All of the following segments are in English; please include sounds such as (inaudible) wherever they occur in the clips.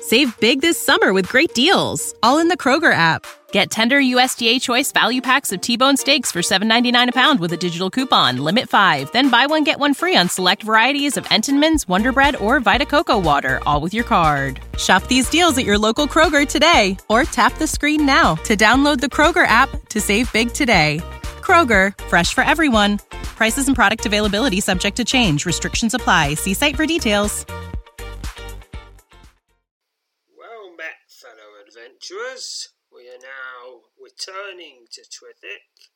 Save big this summer with great deals, all in the Kroger app. Get tender USDA choice value packs of T-bone steaks for $7.99 a pound with a digital coupon. Limit 5. Then buy one get one free on select varieties of Entenmann's, Wonder Bread, or Vita Coco Water, all with your card. Shop these deals at your local Kroger today or tap the screen now to download the Kroger app to save big today. Kroger, fresh for everyone. Prices and product availability subject to change. Restrictions apply. See site for details. Met, fellow adventurers. We are now returning to Trithik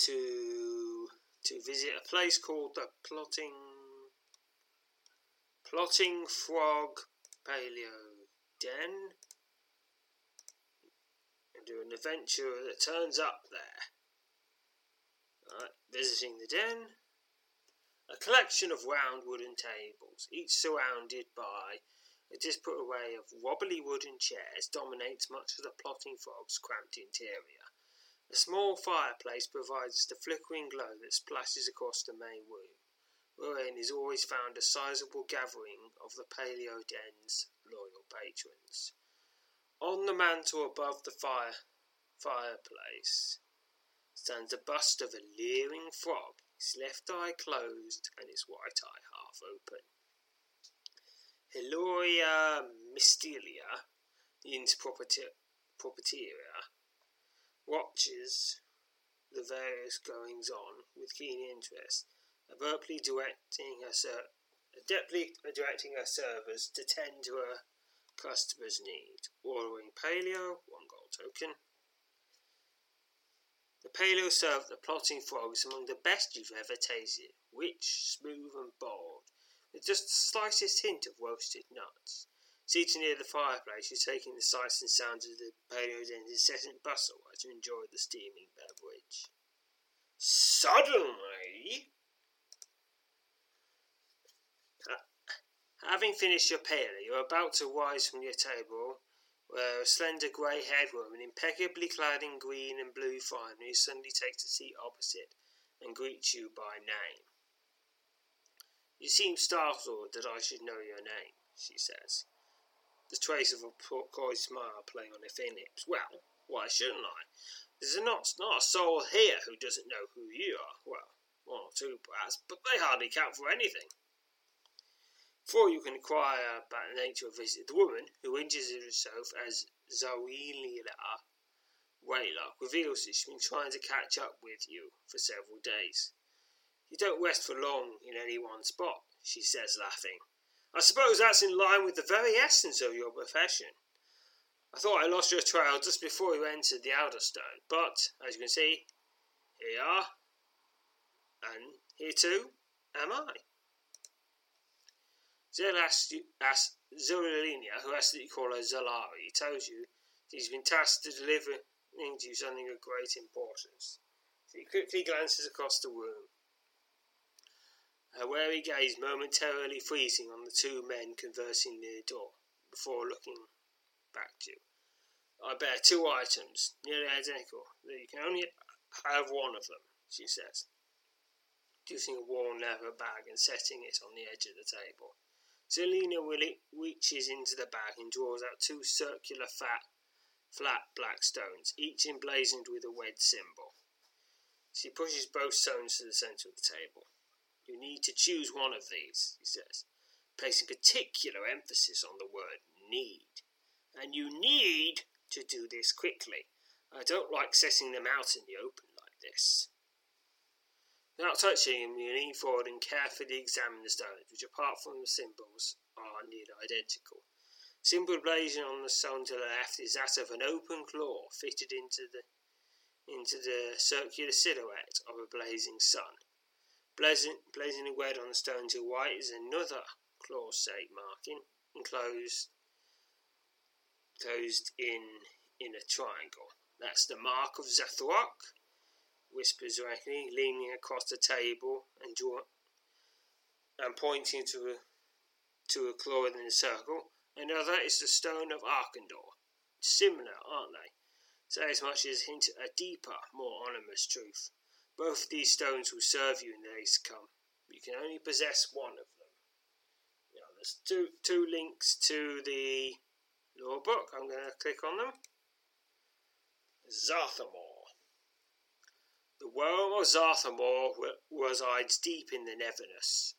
to to visit a place called the Plotting Plotting Frog Paleo Den and do an adventure that turns up there. Right, visiting the den. A collection of round wooden tables, each surrounded by a disparate array of wobbly wooden chairs dominates much of the plotting frog's cramped interior. A small fireplace provides the flickering glow that splashes across the main room, wherein is always found a sizable gathering of the paleo den's loyal patrons. On the mantel above the fire fireplace stands a bust of a leering frog, its left eye closed and its right eye half open. Hiloria mystelia, the inn's proprietor, watches the various goings on with keen interest, abruptly directing her ser- adeptly directing her servers to tend to her customers' needs, ordering paleo, one gold token. The paleo served the plotting frogs among the best you've ever tasted, rich, smooth, and bold, with just the slightest hint of roasted nuts. Seated near the fireplace, you're taking the sights and sounds of the paleo den's incessant bustle as you enjoy the steaming beverage. Suddenly, having finished your paleo, you're about to rise from your table where a slender grey haired woman, impeccably clad in green and blue finery, suddenly takes a seat opposite and greets you by name. You seem startled that I should know your name, she says, the trace of a coy smile playing on her thin lips. Well, why shouldn't I? There's not, not a soul here who doesn't know who you are. Well, one or two perhaps, but they hardly count for anything. Before you can inquire about the nature of visit, the woman, who introduces herself as Zawilila Waylock, reveals that she's been trying to catch up with you for several days. You don't rest for long in any one spot, she says, laughing. I suppose that's in line with the very essence of your profession. I thought I lost your trail just before you entered the Outer Stone, but, as you can see, here you are, and here too am I. Zolalinia, who that you call her Zalari, tells you he's been tasked to deliver to you something of great importance. He quickly glances across the room, her wary gaze momentarily freezing on the two men conversing near the door, before looking back to you. I bear two items, nearly identical, though you can only have one of them, she says, producing a worn leather bag and setting it on the edge of the table. Zelina reaches into the bag and draws out two circular, fat, flat black stones, each emblazoned with a wedge symbol. She pushes both stones to the centre of the table. You need to choose one of these, he says, placing particular emphasis on the word need. And you need to do this quickly. I don't like setting them out in the open like this. Without touching him, you lean forward and carefully examine the stones, which, apart from the symbols, are nearly identical. The Symbol blazing on the stone to the left is that of an open claw fitted into the into the circular silhouette of a blazing sun. Blazing, blazing red on the stone to the right is another claw-shaped marking enclosed closed in in a triangle. That's the mark of Zathrock, whispers Ragni, leaning across the table and draw and pointing to a to a claw in the circle. Another is the stone of Arkandor. Similar, aren't they? Say as much as hint at a deeper, more ominous truth. Both these stones will serve you in the days to come. You can only possess one of them. There's two two links to the lore book. I'm going to click on them. Zarthamor. The world of Zarthamor resides deep in the Neverness,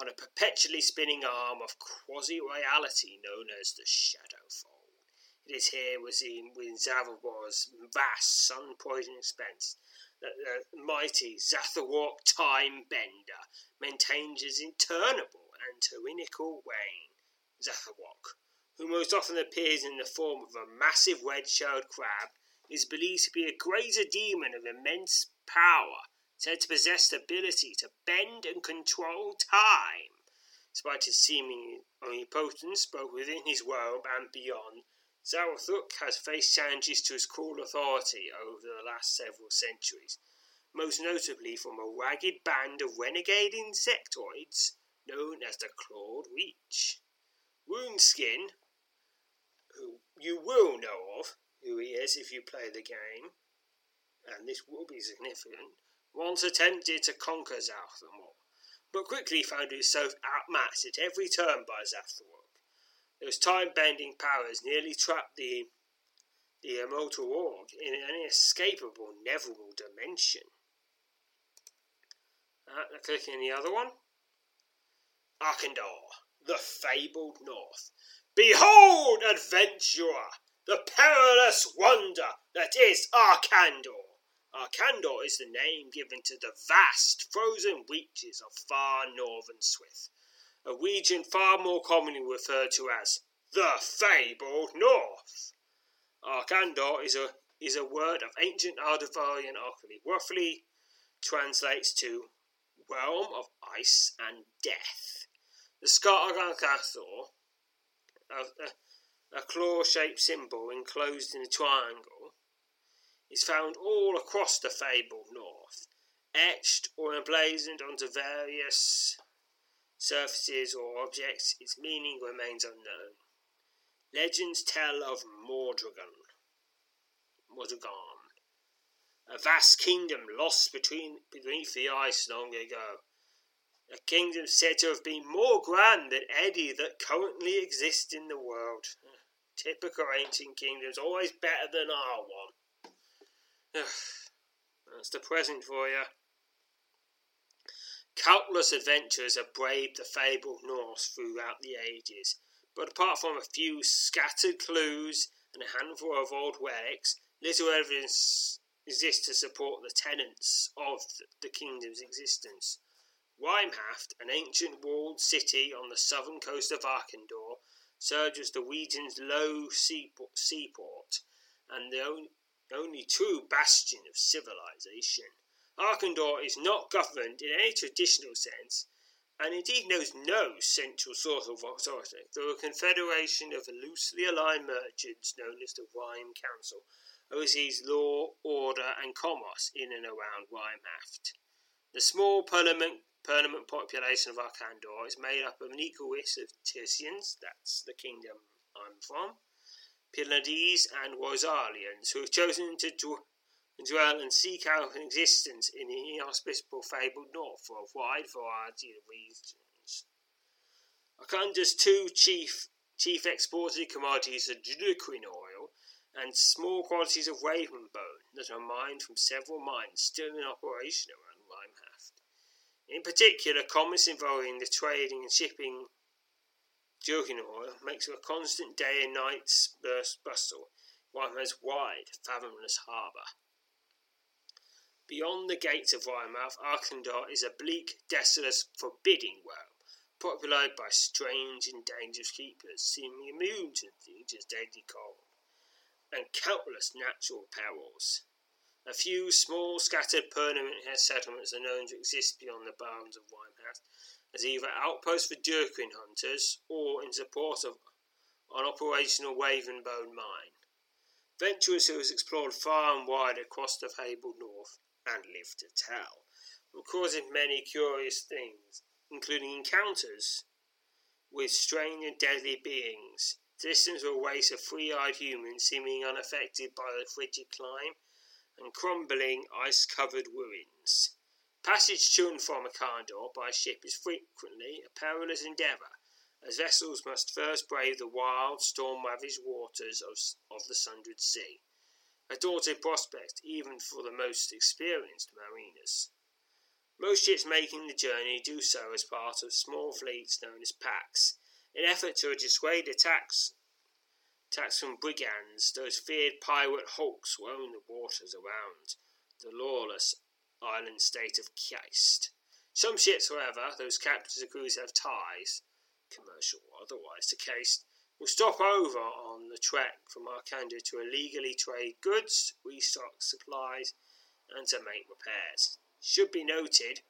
on a perpetually spinning arm of quasi-reality known as the Shadowfold. It is here within, within vast, sun-poisoned expanse the mighty Zatharwalk Time Bender maintains his interminable and tyrannical reign. Zatharwalk, who most often appears in the form of a massive red-shelled crab, is believed to be a greater demon of immense power, said to possess the ability to bend and control time. Despite his seeming omnipotence both within his world and beyond, Zarathuk has faced challenges to his cruel authority over the last several centuries, most notably from a ragged band of renegade insectoids known as the Clawed Reach. Woundskin, who you will know of, who he is if you play the game, and this will be significant, once attempted to conquer Zathamor, but quickly found himself outmatched at every turn by Zathamor. Those time-bending powers nearly trapped the the immortal orc in an inescapable Neville dimension. Uh, clicking the other one. Arkandor, the fabled north. Behold, adventurer, the perilous wonder that is Arkandor. Arkandor is the name given to the vast frozen reaches of far northern Swith, a region far more commonly referred to as the fabled North. Arkandor is a is a word of ancient Ardavarian alchemy, roughly translates to realm of ice and death. The Skargargathor, a, a, a claw-shaped symbol enclosed in a triangle, is found all across the fabled north, etched or emblazoned onto various surfaces or objects. Its meaning remains unknown. Legends tell of Mordragon, Mordragon, a vast kingdom lost between, beneath the ice long ago. A kingdom said to have been more grand than any that currently exist in the world. (sighs) Typical ancient kingdoms, always better than our one. (sighs) That's the present for you. Countless adventurers have braved the fabled North throughout the ages, but apart from a few scattered clues and a handful of old relics, little evidence exists to support the tenets of the kingdom's existence. Weimhaft, an ancient walled city on the southern coast of Arkandor, served as the region's low seaport and the only true bastion of civilization. Arkandor is not governed in any traditional sense, and indeed knows no central source of authority, though a confederation of loosely aligned merchants known as the Rime Council oversees law, order, and commerce in and around Weimhaft. The small permanent, permanent population of Arkandor is made up of an equal race of Tirsians, that's the kingdom I'm from, Pylades, and Rosalians, who have chosen to dwell and seek out an existence in the inhospitable fabled north for a wide variety of reasons. Arkandor's two chief chief exported commodities are Judoquin oil and small quantities of raven bone that are mined from several mines still in operation around Weimhaft. In particular, commerce involving the trading and shipping Judoquin oil makes it a constant day and night bustle. Weimhaft's wide, fathomless harbour. Beyond the gates of Weimhaft, Arkandor is a bleak, desolate, forbidding realm, populated by strange and dangerous creatures, seemingly immune to the region's deadly cold, and countless natural perils. A few small, scattered permanent settlements are known to exist beyond the bounds of Weimhaft, as either outposts for Durkin hunters or in support of an operational Ravenbone Mine. Venturers who has explored far and wide across the fabled north and live to tell, recorded many curious things, including encounters with strange and deadly beings. Distance were a race of three-eyed humans seeming unaffected by the frigid climb and crumbling ice-covered ruins. Passage to and from a Akandor by ship is frequently a perilous endeavour, as vessels must first brave the wild, storm-ravaged waters of, of the Sundered Sea, a daunting prospect even for the most experienced mariners. Most ships making the journey do so as part of small fleets known as packs, in effort to dissuade attacks, attacks from brigands, those feared pirate hulks who own the waters around the lawless island state of Keist. Some ships, however, those captains and crews have ties, commercial or otherwise, to Keist, will stop over on the trek from Arcandia to illegally trade goods, restock supplies, and to make repairs. Should be noted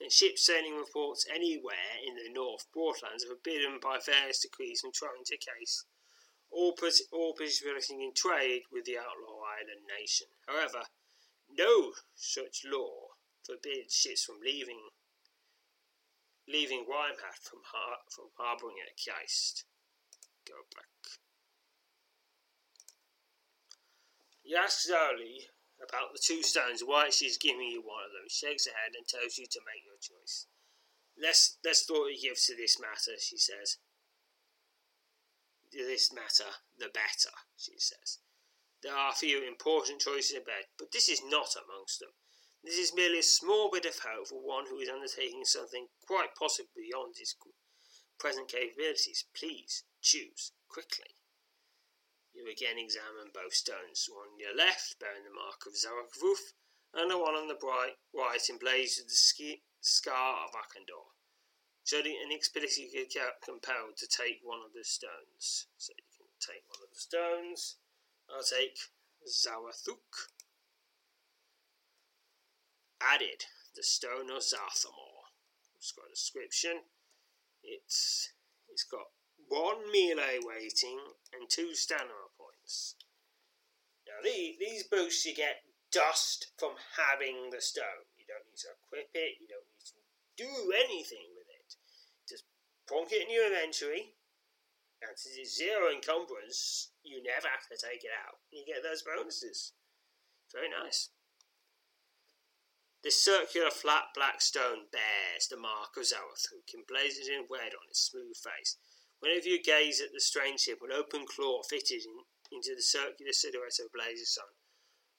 that ship sailing reports anywhere in the North Broadlands are forbidden by various decrees from trying to case all, all participating in trade with the outlaw island nation. However, no such law forbids ships from leaving leaving Winehat from har- from harbouring at Keist. Go back. You ask Zoli about the two stones, why she's giving you one of them. Shakes her head and tells you to make your choice. Less less thought you give to this matter, she says. This matter, the better, she says. There are a few important choices bed, but this is not amongst them. This is merely a small bit of hope for one who is undertaking something quite possibly beyond his present capabilities. Please choose quickly. You again examine both stones, one on your left bearing the mark of Zarakvuf, and the one on the right, right emblazed with the ski, scar of Akandor. Showing inexplicably compelled to take one of the stones. So you can take one of the stones. I'll take Zawathuk. Added the stone of Zathamor. It's got a description. It's it's got one melee rating and two stamina points. Now these these boosts you get dust from having the stone. You don't need to equip it. You don't need to do anything with it. Just plonk it in your inventory and since it's zero encumbrance, you never have to take it out. You get those bonuses. Very nice. This circular flat black stone bears the mark of Zarathuk emblazoned in red on its smooth face. Whenever you gaze at the strange ship, an open claw fitted in, into the circular silhouette of Blazing Sun,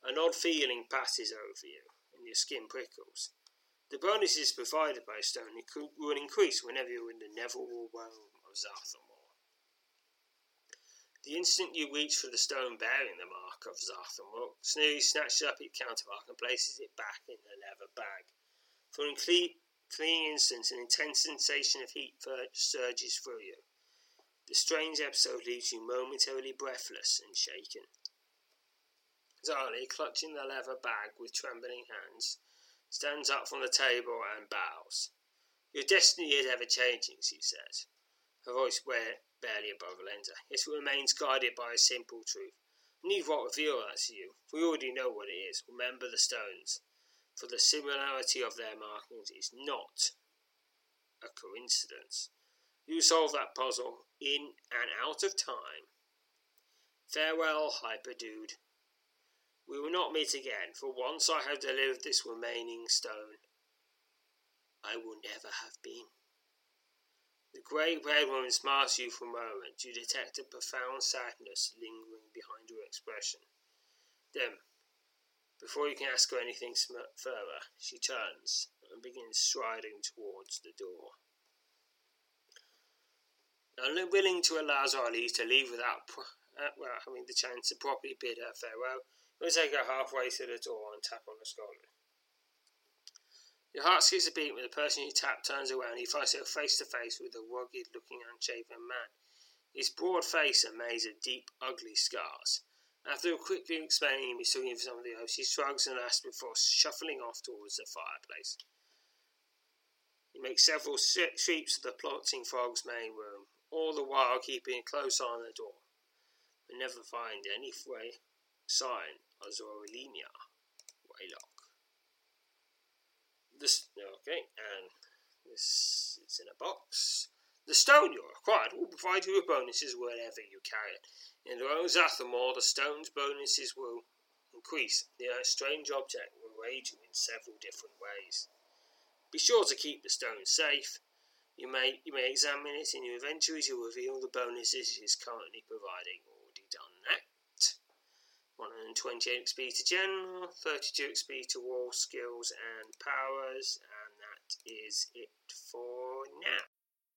an odd feeling passes over you, and your skin prickles. The bonuses provided by stone will increase whenever you're in the Neville realm of Zathamor. The instant you reach for the stone bearing the mark of Zathamuk, Sneery snatches up its countermark and places it back in the leather bag. For an fleeting instant, an intense sensation of heat surges through you. The strange episode leaves you momentarily breathless and shaken. Zali, clutching the leather bag with trembling hands, stands up from the table and bows. Your destiny is ever changing, she says, her voice barely above Valenza. Yet it remains guided by a simple truth. I need not reveal that to you. We already know what it is. Remember the stones. For the similarity of their markings is not a coincidence. You solve that puzzle in and out of time. Farewell, Hyperdude. We will not meet again, for once I have delivered this remaining stone, I will never have been. The grey woman smiles at you for a moment. You detect a profound sadness lingering behind her expression. Then, before you can ask her anything further, she turns and begins striding towards the door. Unwilling to allow Zali to leave without uh, well, having the chance to properly bid her farewell, you take her halfway to the door and tap on the shoulder. Your heart skips a beat when the person you tap turns away and He finds himself face to face with a rugged looking, unshaven man. His broad face maze of deep, ugly scars. After quickly explaining he's looking for somebody else, he shrugs and asks before shuffling off towards the fireplace. He makes several sweeps of the plotting frog's main room, all the while keeping a close eye on the door, but never find any fray sign of Zoralinia Waylock. This okay, and this is in a box. The stone you acquired will provide you with bonuses wherever you carry it. In the realm of the stone's bonuses will increase. The strange object will aid you in several different ways. Be sure to keep the stone safe. You may you may examine it in your inventories. You'll reveal the bonuses it is currently providing. Already done that. 128 XP to general, 32 XP to wall skills and powers, and that is it for now.